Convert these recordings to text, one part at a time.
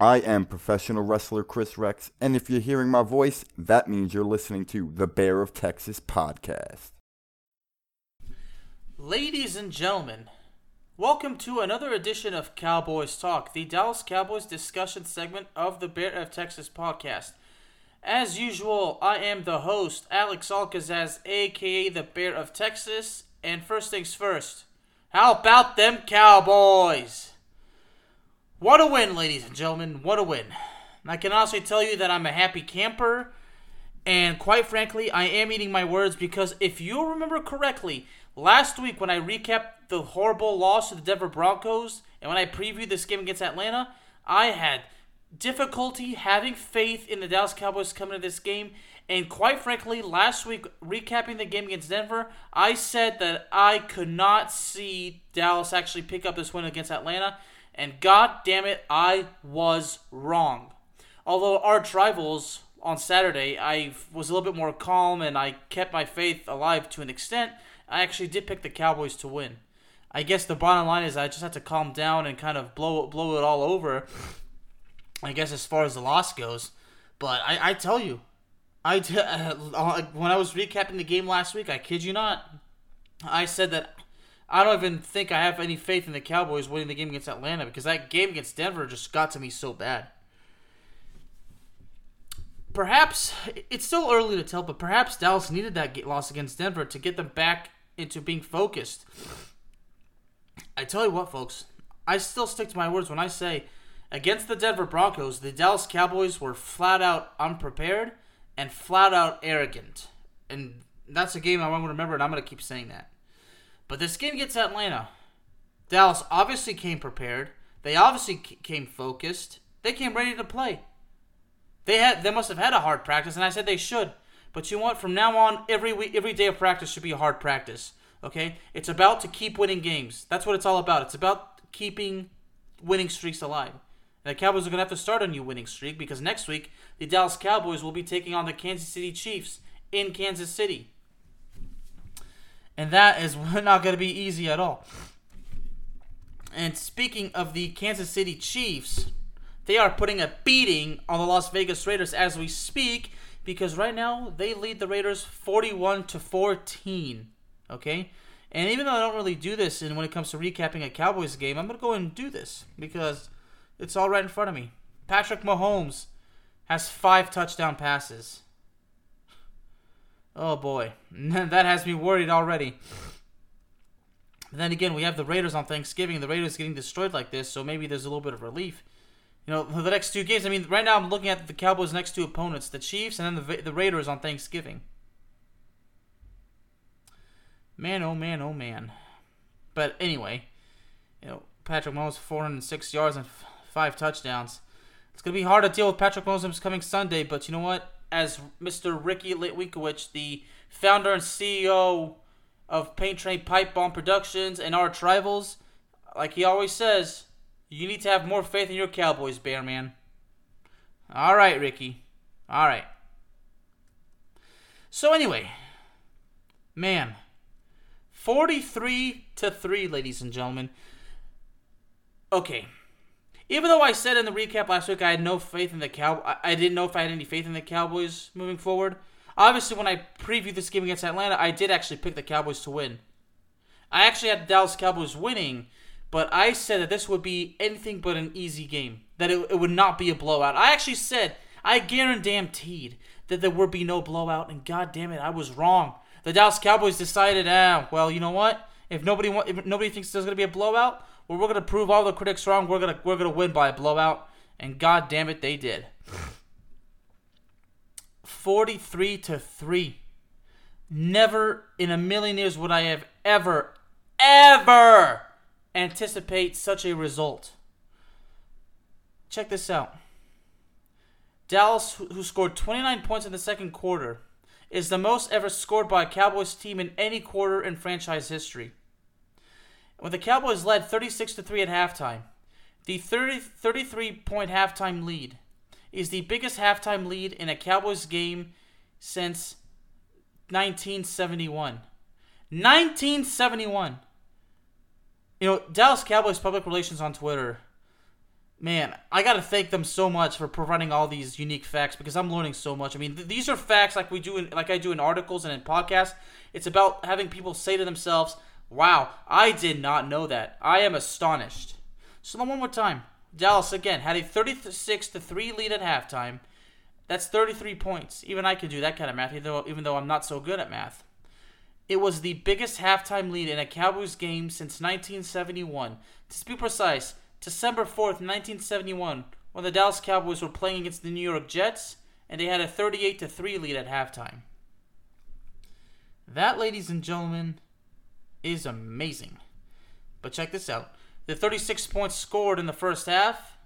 I am professional wrestler Chris Rex, and if you're hearing my voice, that means you're listening to the Bear of Texas podcast. Ladies and gentlemen, welcome to another edition of Cowboys Talk, the Dallas Cowboys discussion segment of the Bear of Texas podcast. As usual, I am the host, Alex Alcazaz, aka the Bear of Texas, and first things first, how about them Cowboys? What a win, ladies and gentlemen. What a win. I can honestly tell you that I'm a happy camper. And quite frankly, I am eating my words because if you remember correctly, last week when I recapped the horrible loss to the Denver Broncos and when I previewed this game against Atlanta, I had difficulty having faith in the Dallas Cowboys coming to this game. And quite frankly, last week, recapping the game against Denver, I said that I could not see Dallas actually pick up this win against Atlanta. And god damn it, I was wrong. Although arch rivals on Saturday, I was a little bit more calm and I kept my faith alive to an extent. I actually did pick the Cowboys to win. I guess the bottom line is I just had to calm down and kind of blow blow it all over. I guess as far as the loss goes, but I, I tell you, I uh, when I was recapping the game last week, I kid you not, I said that I don't even think I have any faith in the Cowboys winning the game against Atlanta because that game against Denver just got to me so bad. Perhaps it's still early to tell, but perhaps Dallas needed that loss against Denver to get them back into being focused. I tell you what, folks, I still stick to my words when I say against the Denver Broncos, the Dallas Cowboys were flat out unprepared and flat out arrogant. And that's a game I want to remember, and I'm going to keep saying that. But this game gets Atlanta. Dallas obviously came prepared. They obviously came focused. They came ready to play. They had they must have had a hard practice, and I said they should. But you what? From now on, every week, every day of practice should be a hard practice. Okay? It's about to keep winning games. That's what it's all about. It's about keeping winning streaks alive. And the Cowboys are to have to start a new winning streak because next week the Dallas Cowboys will be taking on the Kansas City Chiefs in Kansas City and that is not going to be easy at all. And speaking of the Kansas City Chiefs, they are putting a beating on the Las Vegas Raiders as we speak because right now they lead the Raiders 41 to 14. Okay? And even though I don't really do this and when it comes to recapping a Cowboys game, I'm going to go and do this because it's all right in front of me. Patrick Mahomes has 5 touchdown passes. Oh boy, that has me worried already. Then again, we have the Raiders on Thanksgiving. The Raiders getting destroyed like this, so maybe there's a little bit of relief. You know, the next two games. I mean, right now I'm looking at the Cowboys' next two opponents: the Chiefs and then the the Raiders on Thanksgiving. Man, oh man, oh man. But anyway, you know, Patrick Mahomes 406 yards and f- five touchdowns. It's gonna be hard to deal with Patrick Mahomes coming Sunday, but you know what? As Mr. Ricky Litwinkowicz, the founder and CEO of Paint Train Pipe Bomb Productions and Arch Rivals, like he always says, you need to have more faith in your Cowboys, Bear Man. All right, Ricky. All right. So anyway, man, 43 to 3, ladies and gentlemen. Okay, even though I said in the recap last week I had no faith in the Cow, I didn't know if I had any faith in the Cowboys moving forward. Obviously, when I previewed this game against Atlanta, I did actually pick the Cowboys to win. I actually had the Dallas Cowboys winning, but I said that this would be anything but an easy game. That it, it would not be a blowout. I actually said I guaranteed that there would be no blowout, and god damn it, I was wrong. The Dallas Cowboys decided, ah, well, you know what? If nobody want, if nobody thinks there's gonna be a blowout, we're gonna prove all the critics wrong. We're gonna we're gonna win by a blowout, and god damn it, they did. Forty-three to three. Never in a million years would I have ever, ever anticipate such a result. Check this out. Dallas, who scored 29 points in the second quarter, is the most ever scored by a Cowboys team in any quarter in franchise history when the Cowboys led 36 to 3 at halftime. The 30, 33 point halftime lead is the biggest halftime lead in a Cowboys game since 1971. 1971. You know, Dallas Cowboys public relations on Twitter man, I got to thank them so much for providing all these unique facts because I'm learning so much. I mean, th- these are facts like we do in like I do in articles and in podcasts. It's about having people say to themselves, "Wow, I did not know that. I am astonished." So one more time. Dallas again had a 36 to 3 lead at halftime. That's 33 points. Even I can do that kind of math, even though, even though I'm not so good at math. It was the biggest halftime lead in a Cowboys game since 1971. To be precise, December 4th, 1971, when the Dallas Cowboys were playing against the New York Jets, and they had a 38 to 3 lead at halftime. That, ladies and gentlemen, is amazing. But check this out. The 36 points scored in the first half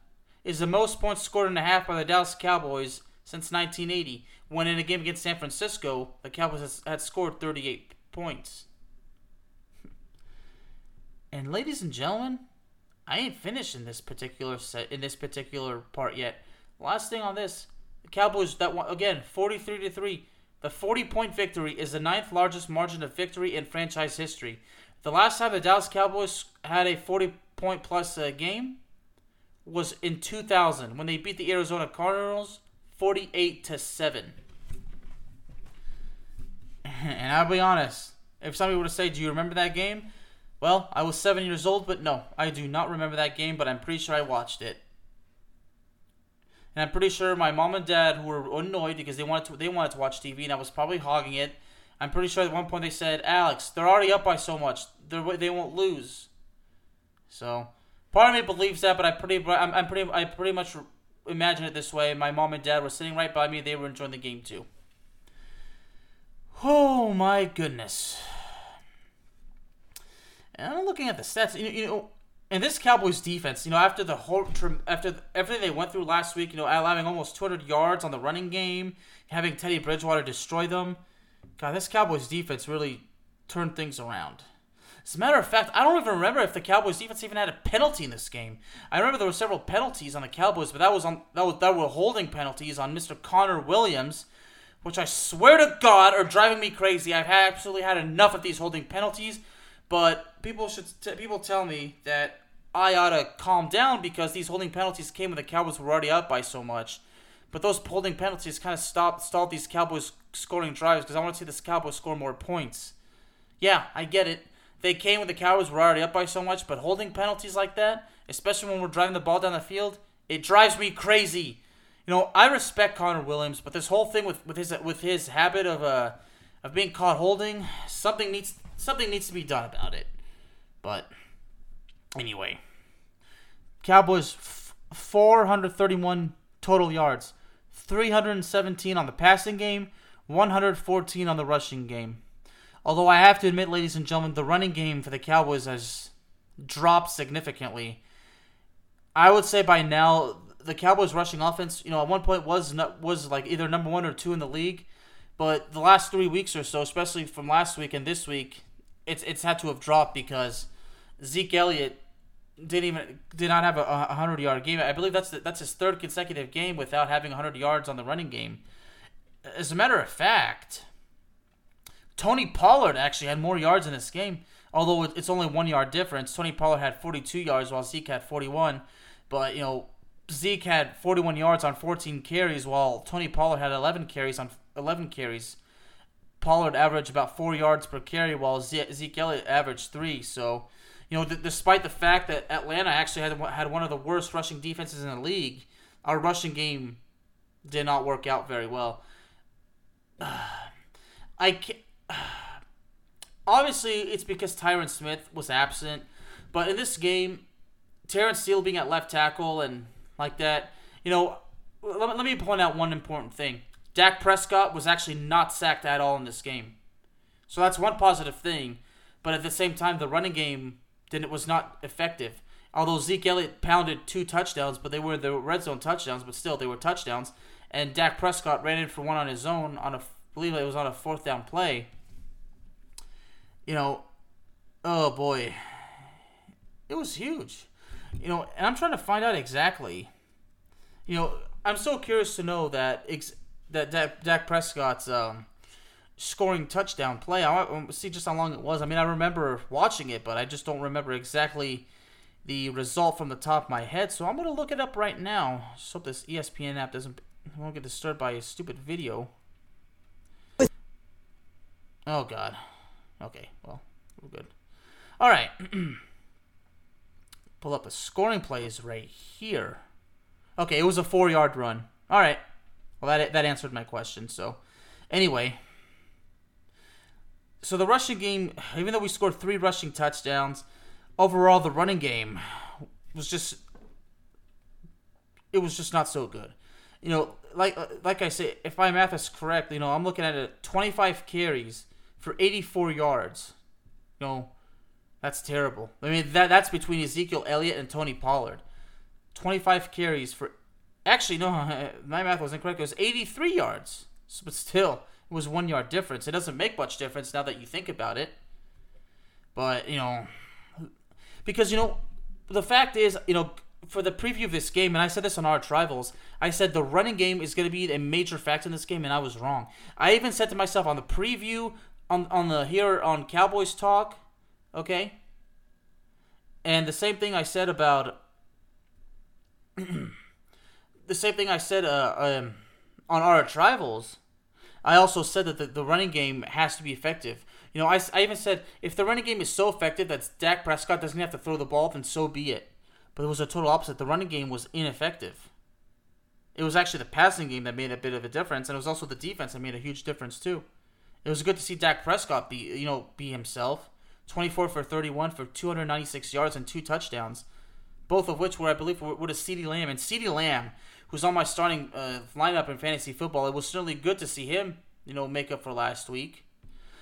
is the most points scored in a half by the Dallas Cowboys since 1980, when in a game against San Francisco, the Cowboys had scored 38 points. And ladies and gentlemen, I ain't finished in this particular set in this particular part yet. Last thing on this, the Cowboys that one again, 43 to 3. The 40 point victory is the ninth largest margin of victory in franchise history. The last time the Dallas Cowboys had a 40 point plus uh, game was in 2000 when they beat the Arizona Cardinals 48 to 7. And I'll be honest, if somebody were to say, "Do you remember that game?" Well, I was 7 years old, but no, I do not remember that game, but I'm pretty sure I watched it. And I'm pretty sure my mom and dad who were annoyed because they wanted to they wanted to watch TV and I was probably hogging it. I'm pretty sure at one point they said, "Alex, they're already up by so much. They're, they won't lose." So, part of me believes that, but I pretty I'm, I'm pretty I pretty much imagine it this way. My mom and dad were sitting right by me. They were enjoying the game too. Oh my goodness. And I'm looking at the stats. You, you know, and this Cowboys defense, you know, after the whole after everything they went through last week, you know, allowing almost 200 yards on the running game, having Teddy Bridgewater destroy them. God, this Cowboys defense really turned things around. As a matter of fact, I don't even remember if the Cowboys defense even had a penalty in this game. I remember there were several penalties on the Cowboys, but that was on that was that were holding penalties on Mr. Connor Williams, which I swear to God are driving me crazy. I've absolutely had enough of these holding penalties, but people should t- people tell me that I ought to calm down because these holding penalties came when the Cowboys were already up by so much. But those holding penalties kind of stopped stalled these Cowboys scoring drives because I want to see this Cowboys score more points. Yeah, I get it. They came when the Cowboys were already up by so much, but holding penalties like that, especially when we're driving the ball down the field, it drives me crazy. You know, I respect Connor Williams, but this whole thing with, with his with his habit of uh of being caught holding, something needs something needs to be done about it. But anyway, Cowboys f- 431 total yards, 317 on the passing game, 114 on the rushing game. Although I have to admit, ladies and gentlemen, the running game for the Cowboys has dropped significantly. I would say by now the Cowboys rushing offense, you know, at one point was was like either number one or two in the league, but the last three weeks or so, especially from last week and this week, it's it's had to have dropped because Zeke Elliott didn't even did not have a, a hundred yard game. I believe that's the, that's his third consecutive game without having hundred yards on the running game. As a matter of fact, Tony Pollard actually had more yards in this game, although it's only one yard difference. Tony Pollard had 42 yards while Zeke had 41, but you know Zeke had 41 yards on 14 carries while Tony Pollard had 11 carries on 11 carries. Pollard averaged about four yards per carry while Zeke Elliott averaged three. So, you know, th- despite the fact that Atlanta actually had had one of the worst rushing defenses in the league, our rushing game did not work out very well. I can't obviously it's because Tyron Smith was absent, but in this game, Terence Steele being at left tackle and like that, you know, let, let me point out one important thing. Dak Prescott was actually not sacked at all in this game. So that's one positive thing, but at the same time the running game didn't was not effective. Although Zeke Elliott pounded two touchdowns, but they were the red zone touchdowns, but still they were touchdowns. And Dak Prescott ran in for one on his own on a I believe it was on a fourth down play you know, oh boy, it was huge. You know, and I'm trying to find out exactly. You know, I'm so curious to know that ex- that Dak, Dak Prescott's um, scoring touchdown play. I see just how long it was. I mean, I remember watching it, but I just don't remember exactly the result from the top of my head, so I'm gonna look it up right now. Just hope this ESPN app doesn't won't get disturbed by a stupid video. Oh God. Okay, well, we're good. All right. Pull up a scoring plays right here. Okay, it was a four-yard run. All right. Well, that that answered my question. So, anyway, so the rushing game, even though we scored three rushing touchdowns, overall the running game was just it was just not so good. You know, like like I say, if my math is correct, you know, I'm looking at it 25 carries for 84 yards. You know, that's terrible. I mean, that that's between Ezekiel Elliott and Tony Pollard. 25 carries for actually no, my math was incorrect. It was 83 yards. But still, was 1 yard difference. It doesn't make much difference now that you think about it. But, you know, because you know, the fact is, you know, for the preview of this game, and I said this on Arch Rivals, I said the running game is going to be a major factor in this game, and I was wrong. I even said to myself on the preview on on the here on Cowboys Talk, okay, and the same thing I said about the same thing I said uh, um, on Arch Rivals. I also said that the, the running game has to be effective. You know, I, I even said if the running game is so effective that Dak Prescott doesn't have to throw the ball, then so be it. But it was a total opposite. The running game was ineffective. It was actually the passing game that made a bit of a difference, and it was also the defense that made a huge difference too. It was good to see Dak Prescott be you know be himself. 24 for 31 for 296 yards and two touchdowns, both of which were I believe were, to CeeDee Lamb and CeeDee Lamb, who's on my starting uh, lineup in fantasy football. It was certainly good to see him you know make up for last week.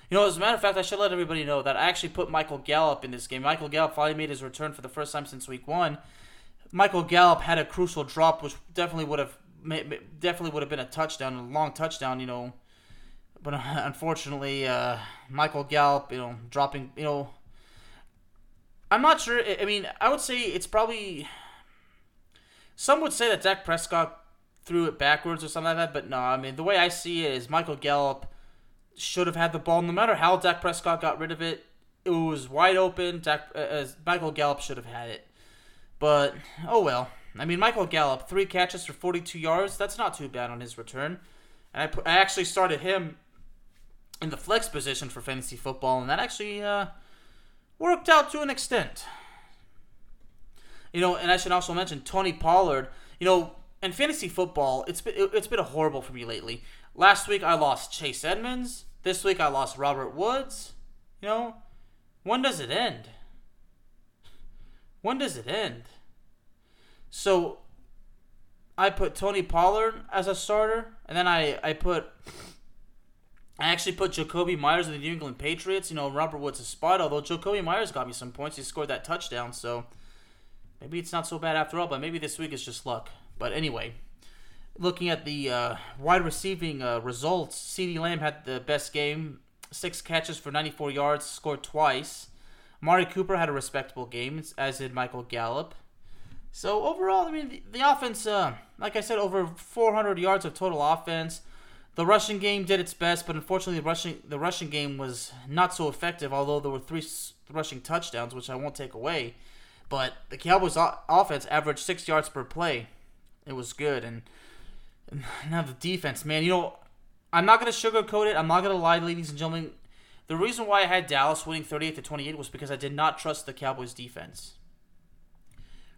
You know, as a matter of fact, I should let everybody know that I actually put Michael Gallup in this game. Michael Gallup finally made his return for the first time since week one. Michael Gallup had a crucial drop, which definitely would have definitely would have been a touchdown, a long touchdown. You know, but unfortunately, uh, Michael Gallup, you know, dropping, you know, I'm not sure. I mean, I would say it's probably. Some would say that Dak Prescott threw it backwards or something like that, but no. I mean, the way I see it is Michael Gallup should have had the ball. No matter how Dak Prescott got rid of it, it was wide open. Dak, uh, Michael Gallup should have had it. But oh well. I mean, Michael Gallup, three catches for 42 yards. That's not too bad on his return. And I, I actually started him in the flex position for fantasy football, and that actually uh, worked out to an extent. You know, and I should also mention Tony Pollard. You know, in fantasy football, it's been it's been horrible for me lately. Last week I lost Chase Edmonds. This week I lost Robert Woods. You know, when does it end? When does it end? So I put Tony Pollard as a starter, and then I, I put I actually put Jakobi Meyers of the New England Patriots. You know, Robert Woods' a spot, although Jakobi Meyers got me some points. He scored that touchdown, so maybe it's not so bad after all, but maybe this week is just luck. But anyway, looking at the uh, wide receiving uh, results, CeeDee Lamb had the best game, six catches for 94 yards, scored twice. Mari Cooper had a respectable game, as did Michael Gallup. So overall, I mean, the, the offense, uh, like I said, over 400 yards of total offense. The rushing game did its best, but unfortunately, the rushing the rushing game was not so effective. Although there were three rushing touchdowns, which I won't take away, but the Cowboys' offense averaged six yards per play. It was good, and now the defense, man. You know, I'm not gonna sugarcoat it. I'm not gonna lie, ladies and gentlemen. The reason why I had Dallas winning 38 to 28 was because I did not trust the Cowboys' defense.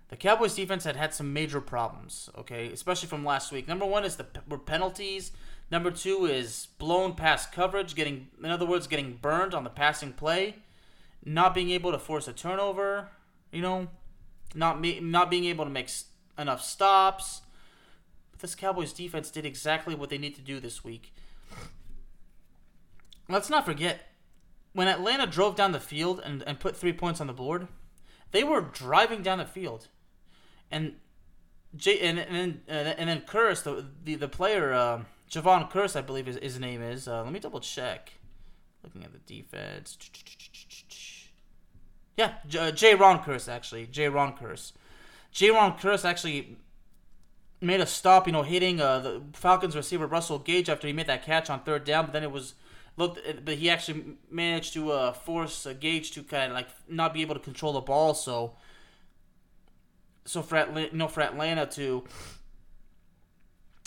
The Cowboys' defense had had some major problems, okay, especially from last week. Number one is the were penalties. Number two is blown pass coverage, getting, in other words, getting burned on the passing play, not being able to force a turnover, you know, not me, not being able to make enough stops, But this Cowboys defense did exactly what they need to do this week. Let's not forget, when Atlanta drove down the field and, and put three points on the board, they were driving down the field. And J and and then and then Kearse, the the, the player, uh, Javon Kearse I believe his, his name is. Uh, let me double check. Looking at the defense. Yeah, J- uh, Jayron Kearse actually. Jayron Kearse. Jayron Kearse actually made a stop, you know, hitting uh, the Falcons receiver Russell Gage after he made that catch on third down. But then it was looked, but he actually managed to uh, force uh, Gage to kind of like not be able to control the ball. So so for Atlanta, you know, for Atlanta to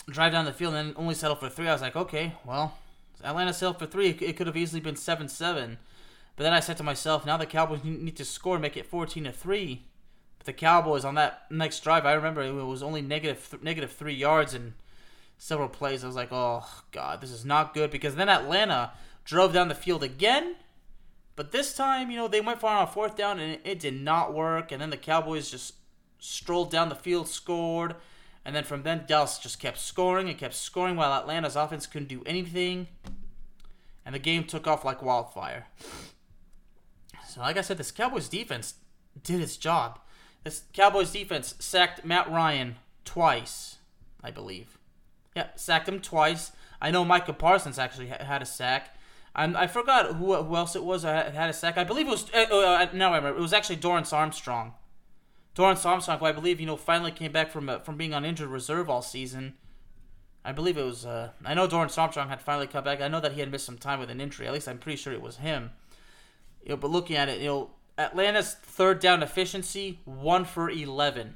drive down the field and only settle for three, I was like, okay, well, Atlanta settled for three. It could have easily been seven seven. But then I said to myself, now the Cowboys need to score and make it fourteen to three. But the Cowboys on that next drive, I remember it was only negative th- negative three yards and several plays. I was like, oh god, this is not good because then Atlanta drove down the field again. But this time, you know, they went for on fourth down and it did not work. And then the Cowboys just strolled down the field, scored. And then from then, Dallas just kept scoring and kept scoring while Atlanta's offense couldn't do anything. And the game took off like wildfire. Like I said, this Cowboys defense did its job. This Cowboys defense sacked Matt Ryan twice, I believe. Yeah, sacked him twice. I know Micah Parsons actually had a sack. And I forgot who, who else it was that had a sack. I believe it was. Uh, uh, no, I remember. It was actually Dorance Armstrong. Dorance Armstrong, who I believe you know finally came back from uh, from being on injured reserve all season. I believe it was. Uh, I know Dorance Armstrong had finally come back. I know that he had missed some time with an injury. At least I'm pretty sure it was him. You know, but looking at it, you know, Atlanta's third down efficiency one for eleven.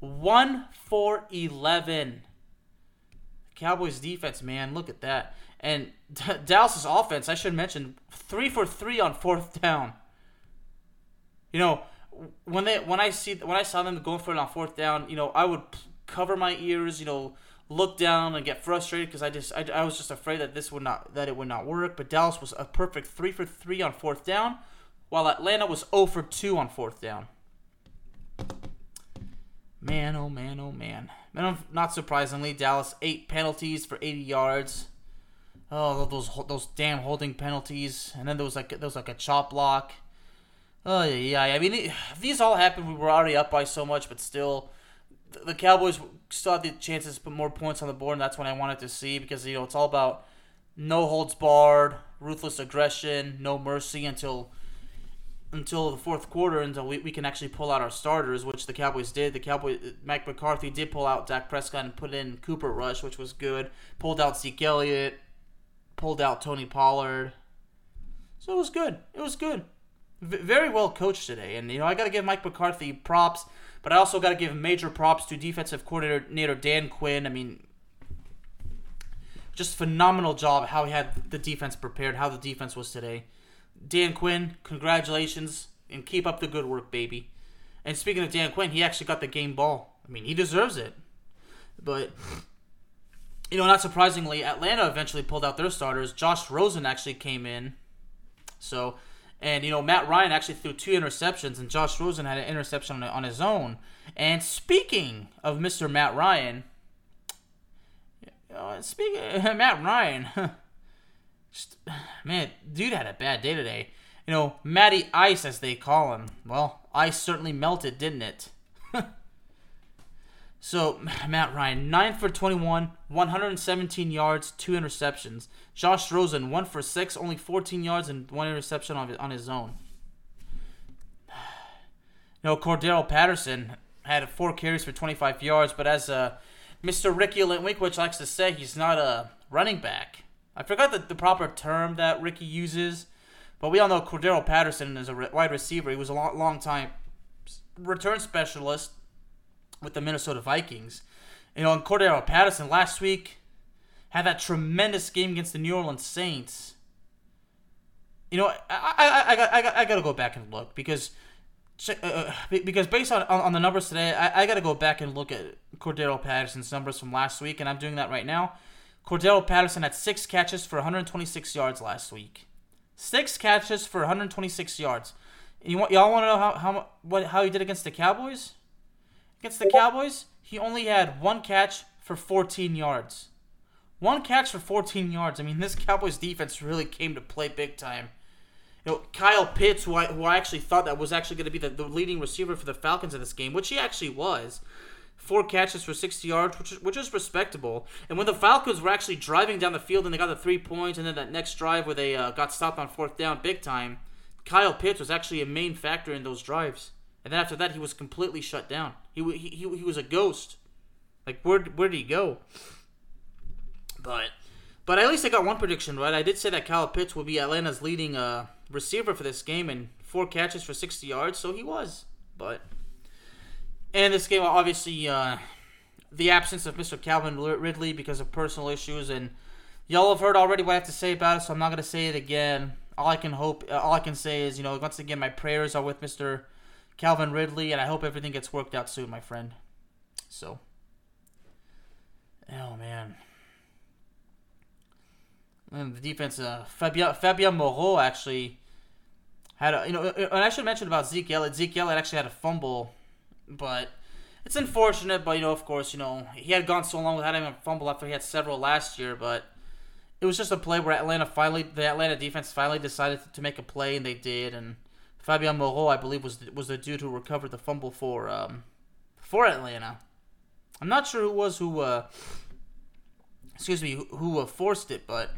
One for eleven. Cowboys defense, man, look at that. And D- Dallas's offense, I should mention, three for three on fourth down. You know, when they when I see when I saw them going for it on fourth down, you know, I would cover my ears, you know, look down and get frustrated because I just I, I was just afraid that this would not that it would not work. But Dallas was a perfect three for three on fourth down, while Atlanta was 0 for two on fourth down. Man, oh man, oh man. And not surprisingly, Dallas eight penalties for 80 yards. Oh, those those damn holding penalties, and then there was like there was like a chop block. Oh yeah, yeah. I mean, it, these all happened. We were already up by so much, but still, the, Cowboys still had the chances to put more points on the board, and that's what I wanted to see because you know it's all about no holds barred, ruthless aggression, no mercy until until the fourth quarter until we, we can actually pull out our starters, which the Cowboys did. The Cowboys, Mike McCarthy did pull out Dak Prescott and put in Cooper Rush, which was good. Pulled out Zeke Elliott, pulled out Tony Pollard. So it was good. It was good. V- very well coached today. And, you know, I got to give Mike McCarthy props, but I also got to give major props to defensive coordinator Dan Quinn. I mean, just phenomenal job how he had the defense prepared, how the defense was today. Dan Quinn, congratulations, and keep up the good work, baby. And speaking of Dan Quinn, he actually got the game ball. I mean, he deserves it. But you know, not surprisingly, Atlanta eventually pulled out their starters. Josh Rosen actually came in. So, and you know, Matt Ryan actually threw two interceptions, and Josh Rosen had an interception on, his own. And speaking of Mr. Matt Ryan, uh, speaking Matt Ryan, just, man, dude had a bad day today. You know, Matty Ice, as they call him. Well, ice certainly melted, didn't it? So, Matt Ryan, 9 for 21, 117 yards, 2 interceptions. Josh Rosen, 1 for 6, only 14 yards and 1 interception on his, own. You know, Cordarrelle Patterson had 4 carries for 25 yards, but as uh, Mr. Ricky Lintwinkwich likes to say, he's not a running back. I forgot the, the proper term that Ricky uses, but we all know Cordarrelle Patterson is a wide receiver. He was a long, long time return specialist with the Minnesota Vikings. You know, and Cordarrelle Patterson last week had that tremendous game against the New Orleans Saints. You know, I I, I, got, I, got, I got to go back and look because uh, uh because based on, on, on, the numbers today, I, I got to go back and look at Cordarrelle Patterson's numbers from last week, and I'm doing that right now. Cordarrelle Patterson had six catches for 126 yards last week. Six catches for 126 yards. You want y'all want to know how how what how he did against the Cowboys? Against the Cowboys, he only had one catch for 14 yards. One catch for 14 yards. I mean, this Cowboys defense really came to play big time. You know, Kyle Pitts, who I, who I actually thought that was actually going to be the, the leading receiver for the Falcons in this game, which he actually was. Four catches for 60 yards, which is, which is respectable. And when the Falcons were actually driving down the field and they got the three points, and then that next drive where they uh, got stopped on fourth down big time, Kyle Pitts was actually a main factor in those drives. And then after that, he was completely shut down. He he he, was a ghost. Like where where did he go? But but at least I got one prediction right. I did say that Kyle Pitts will be Atlanta's leading uh, receiver for this game and four catches for 60 yards, so he was. But And this game, obviously, uh, the absence of Mr. Calvin Ridley because of personal issues, and y'all have heard already what I have to say about it, so I'm not gonna say it again. All I can hope, uh, all I can say is, you know, once again, my prayers are with Mr. Calvin Ridley, and I hope everything gets worked out soon, my friend. So, oh man. And the defense, uh, Fabian, Fabian Moreau actually had a, you know, and I should mention about Zeke Elliott. Zeke Elliott actually had a fumble, but it's unfortunate. But you know, of course, you know he had gone so long without having a fumble after he had several last year. But it was just a play where Atlanta finally, the Atlanta defense finally decided to make a play, and they did. And Fabian Moreau, I believe, was the, was the dude who recovered the fumble for um for Atlanta. I'm not sure who was who. Uh, excuse me, who, who uh, forced it, but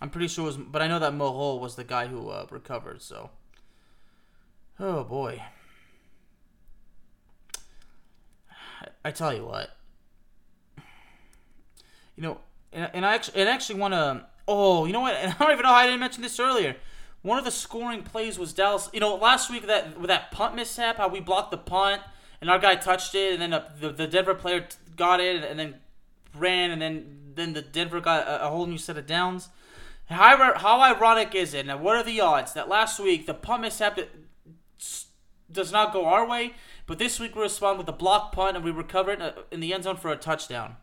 I'm pretty sure it was, but I know that Moreau was the guy who uh, recovered. So, oh boy, I tell you what, you know, and, and I actually, and I actually want to. Oh, you know what? I don't even know how I didn't mention this earlier. One of the scoring plays was Dallas. You know, last week that with that punt mishap, how we blocked the punt and our guy touched it, and then the, the, Denver player got it, and then ran, and then then the Denver got a, a whole new set of downs. How, how ironic is it? And what are the odds that last week the punt mishap does not go our way, but this week we respond with a block punt and we recover it uh, in the end zone for a touchdown.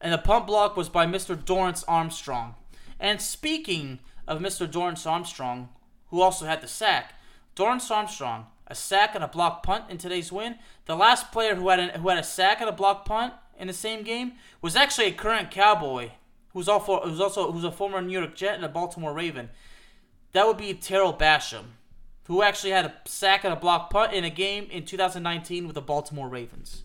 And the punt block was by Mr. Dorance Armstrong. And speaking of Mr. Dorance Armstrong, who also had the sack, Dorance Armstrong, a sack and a block punt in today's win. The last player who had a, who had a sack and a block punt in the same game was actually a current Cowboy who's also who's also who's a former New York Jet and a Baltimore Raven. That would be Tarell Basham, who actually had a sack and a block punt in a game in 2019 with the Baltimore Ravens.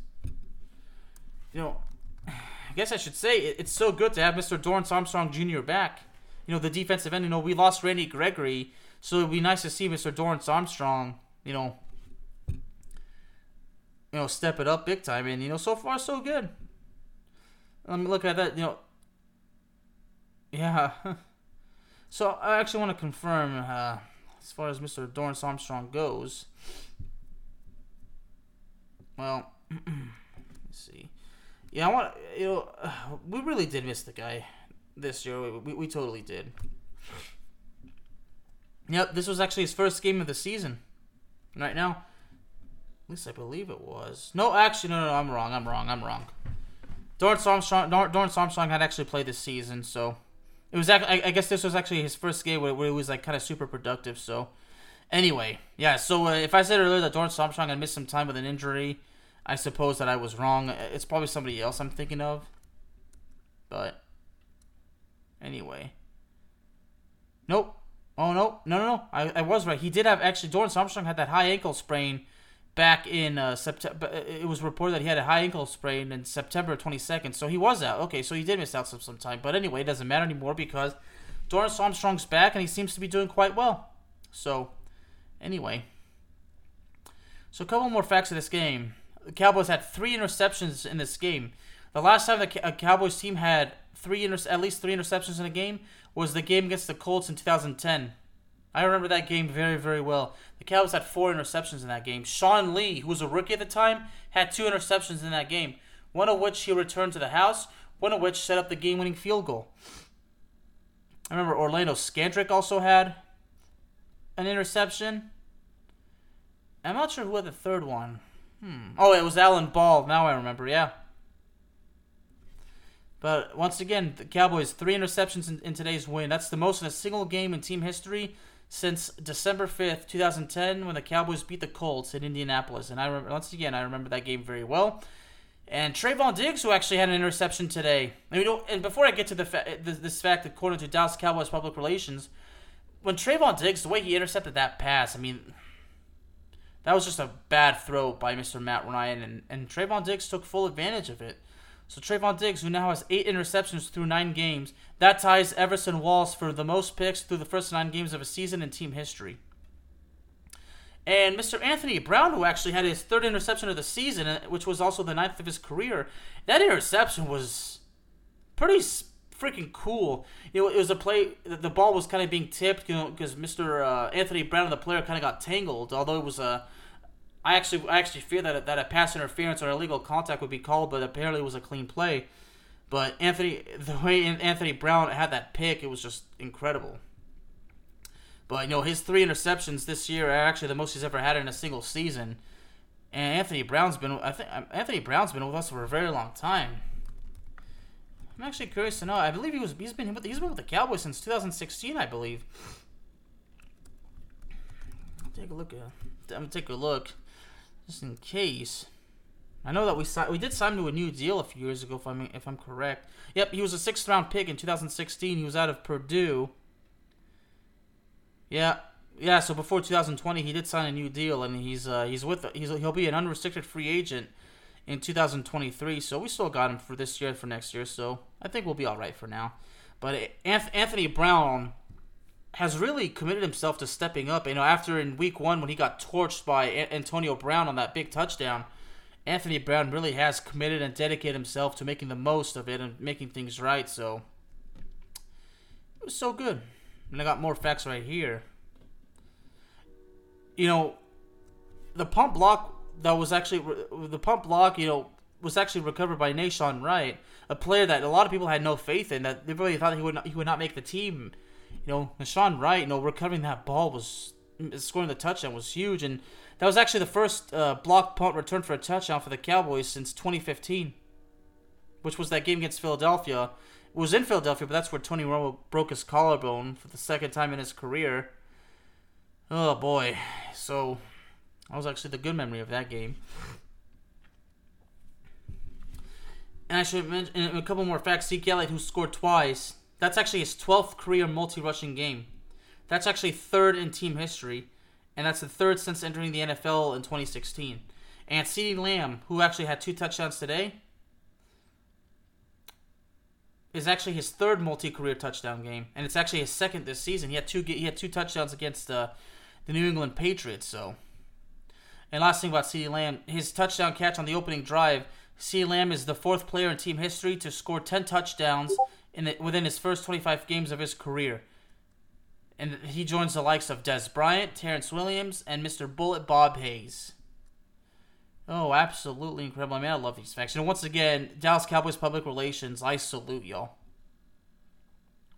You know, I guess I should say it's so good to have Mr. Dorance Armstrong Jr. back. You know, the defensive end. You know, we lost Randy Gregory, so it'd be nice to see Mr. Dorance Armstrong. You know, you know, step it up big time. And you know, so far so good. Let me look at that. You know, yeah. So I actually want to confirm uh, as far as Mr. Dorance Armstrong goes. Well, let's see. Yeah, I want you know we really did miss the guy this year. We, we, we totally did. Yep, this was actually his first game of the season. Right now, at least I believe it was. No, actually, no, no, no I'm wrong. I'm wrong. I'm wrong. Dorance Armstrong, Dorance Armstrong had actually played this season, so it was. I, I guess this was actually his first game where, where it was like kind of super productive. So, anyway, yeah. So uh, if I said earlier that Dorance Armstrong had missed some time with an injury, I suppose that I was wrong. It's probably somebody else I'm thinking of. But anyway, nope. Oh no, no, no, no. I, I was right. He did have actually. Dorance Armstrong had that high ankle sprain back in uh, September. It was reported that he had a high ankle sprain in September 22nd, so he was out. Okay, so he did miss out some, some time. But anyway, it doesn't matter anymore because Dorance Armstrong's back and he seems to be doing quite well. So, anyway. So, a couple more facts of this game. The Cowboys had three interceptions in this game. The last time the Cowboys team had three inter- at least three interceptions in a game was the game against the Colts in 2010. I remember that game very, very well. The Cowboys had four interceptions in that game. Sean Lee, who was a rookie at the time, had two interceptions in that game. One of which he returned to the house, one of which set up the game winning field goal. I remember Orlando Scandrick also had an interception. I'm not sure who had the third one. Hmm. Oh, it was Alan Ball. Now I remember, yeah. But once again, the Cowboys, three interceptions in, in today's win. That's the most in a single game in team history since December 5th, 2010, when the Cowboys beat the Colts in Indianapolis. And I remember, once again, I remember that game very well. And Trevon Diggs, who actually had an interception today. You know, and before I get to the fa- eh, this fact, according to Dallas Cowboys public relations, when Trevon Diggs, the way he intercepted that pass, I mean, that was just a bad throw by Mr. Matt Ryan. And, and Trevon Diggs took full advantage of it. So Trevon Diggs, who now has eight interceptions through nine games, that ties Everson Walls for the most picks through the first nine games of a season in team history. And Mr. Anthony Brown, who actually had his third interception of the season, uh, which was also the ninth of his career, that interception was pretty freaking cool. It, it was a play. The ball was kind of being tipped, you know, because Mr. Uh, Anthony Brown, and the player, kind of got tangled. Although it was a I actually I actually fear that that a pass interference or illegal contact would be called, but apparently it was a clean play. But Anthony, the way Anthony Brown had that pick, it was just incredible. But you know his three interceptions this year are actually the most he's ever had in a single season. And Anthony Brown's been I think um, Anthony Brown's been with us for a very long time. I'm actually curious to know. I believe he was he's been with he's been with the Cowboys since 2016, I believe. Take a look. At, I'm gonna take a look, just in case. I know that we signed, we did sign him to a new deal a few years ago, if I'm if I'm correct. Yep, he was a sixth round pick in 2016. He was out of Purdue. Yeah, yeah. So before 2020, he did sign a new deal, and he's uh, he's with he's he'll be an unrestricted free agent in 2023. So we still got him for this year for next year. So I think we'll be all right for now. But Anthony Brown has really committed himself to stepping up. You know, after in week one when he got torched by Antonio Brown on that big touchdown Anthony Brown really has committed and dedicated himself to making the most of it and making things right. So it was so good. And I got more facts right here. You know, the punt block that was actually the punt block, you know, was actually recovered by Nahshon Wright, a player that a lot of people had no faith in. That they really thought he would not, he would not make the team. You know, Nahshon Wright, you know, recovering that ball was scoring the touchdown was huge and that was actually the first uh, block punt return for a touchdown for the Cowboys since 2015, which was that game against Philadelphia. It was in Philadelphia, but that's where Tony Romo broke his collarbone for the second time in his career. Oh boy. So, that was actually the good memory of that game. And I should mention a couple more facts. Zeke Elliott, who scored twice, that's actually his 12th career multi rushing game. That's actually third in team history and that's the third since entering the NFL in 2016. And CeeDee Lamb, who actually had two touchdowns today, is actually his third multi-career touchdown game, and it's actually his second this season. He had two he had two touchdowns against uh, the New England Patriots. So, and last thing about CeeDee Lamb, his touchdown catch on the opening drive. CeeDee Lamb is the fourth player in team history to score 10 touchdowns in the, within his first 25 games of his career and he joins the likes of Dez Bryant, Terrance Williams, and Mr. Bullet Bob Hayes. Oh, absolutely incredible. I mean, I love these facts. And once again, Dallas Cowboys Public Relations, I salute y'all.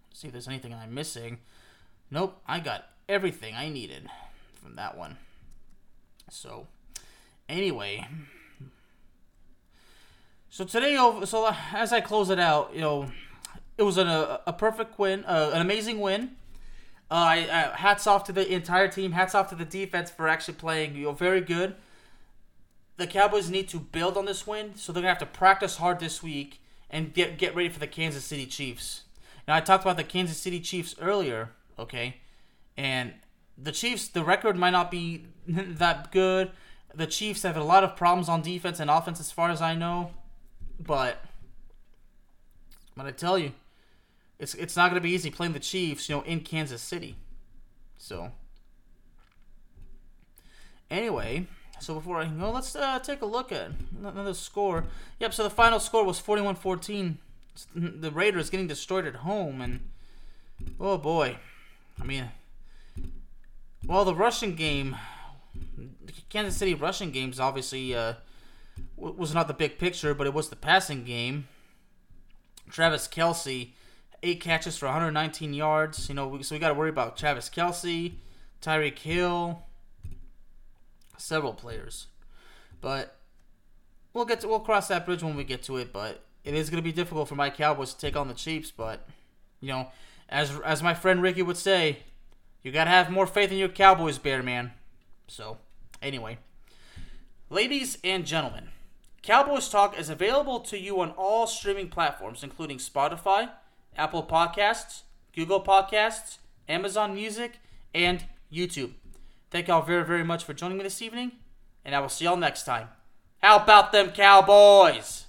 Let's see if there's anything I'm missing. Nope, I got everything I needed from that one. So, anyway. So today, so as I close it out, you know, it was an, a, a perfect win, uh, an amazing win uh, I, uh, hats off to the entire team. Hats off to the defense for actually playing you know, very good. The Cowboys need to build on this win, so they're gonna have to practice hard this week and get get ready for the Kansas City Chiefs. Now I talked about the Kansas City Chiefs earlier, okay, and the Chiefs the record might not be that good. The Chiefs have a lot of problems on defense and offense, as far as I know, but but I tell you, it's it's not going to be easy playing the Chiefs, you know, in Kansas City. So anyway, so before I go, let's uh, take a look at another score. Yep, so the final score was 41-14. The Raiders getting destroyed at home and oh boy. I mean, well, the rushing game Kansas City rushing games obviously uh, was not the big picture, but it was the passing game. Travis Kelce eight catches for 119 yards. You know, so we got to worry about Travis Kelce, Tyreek Hill, several players. But we'll get to we'll cross that bridge when we get to it. But it is going to be difficult for my Cowboys to take on the Chiefs. But you know, as as my friend Ricky would say, you got to have more faith in your Cowboys, Bear Man. So anyway, ladies and gentlemen. Cowboys Talk is available to you on all streaming platforms, including Spotify, Apple Podcasts, Google Podcasts, Amazon Music, and YouTube. Thank y'all very, very much for joining me this evening, and I will see y'all next time. How about them Cowboys?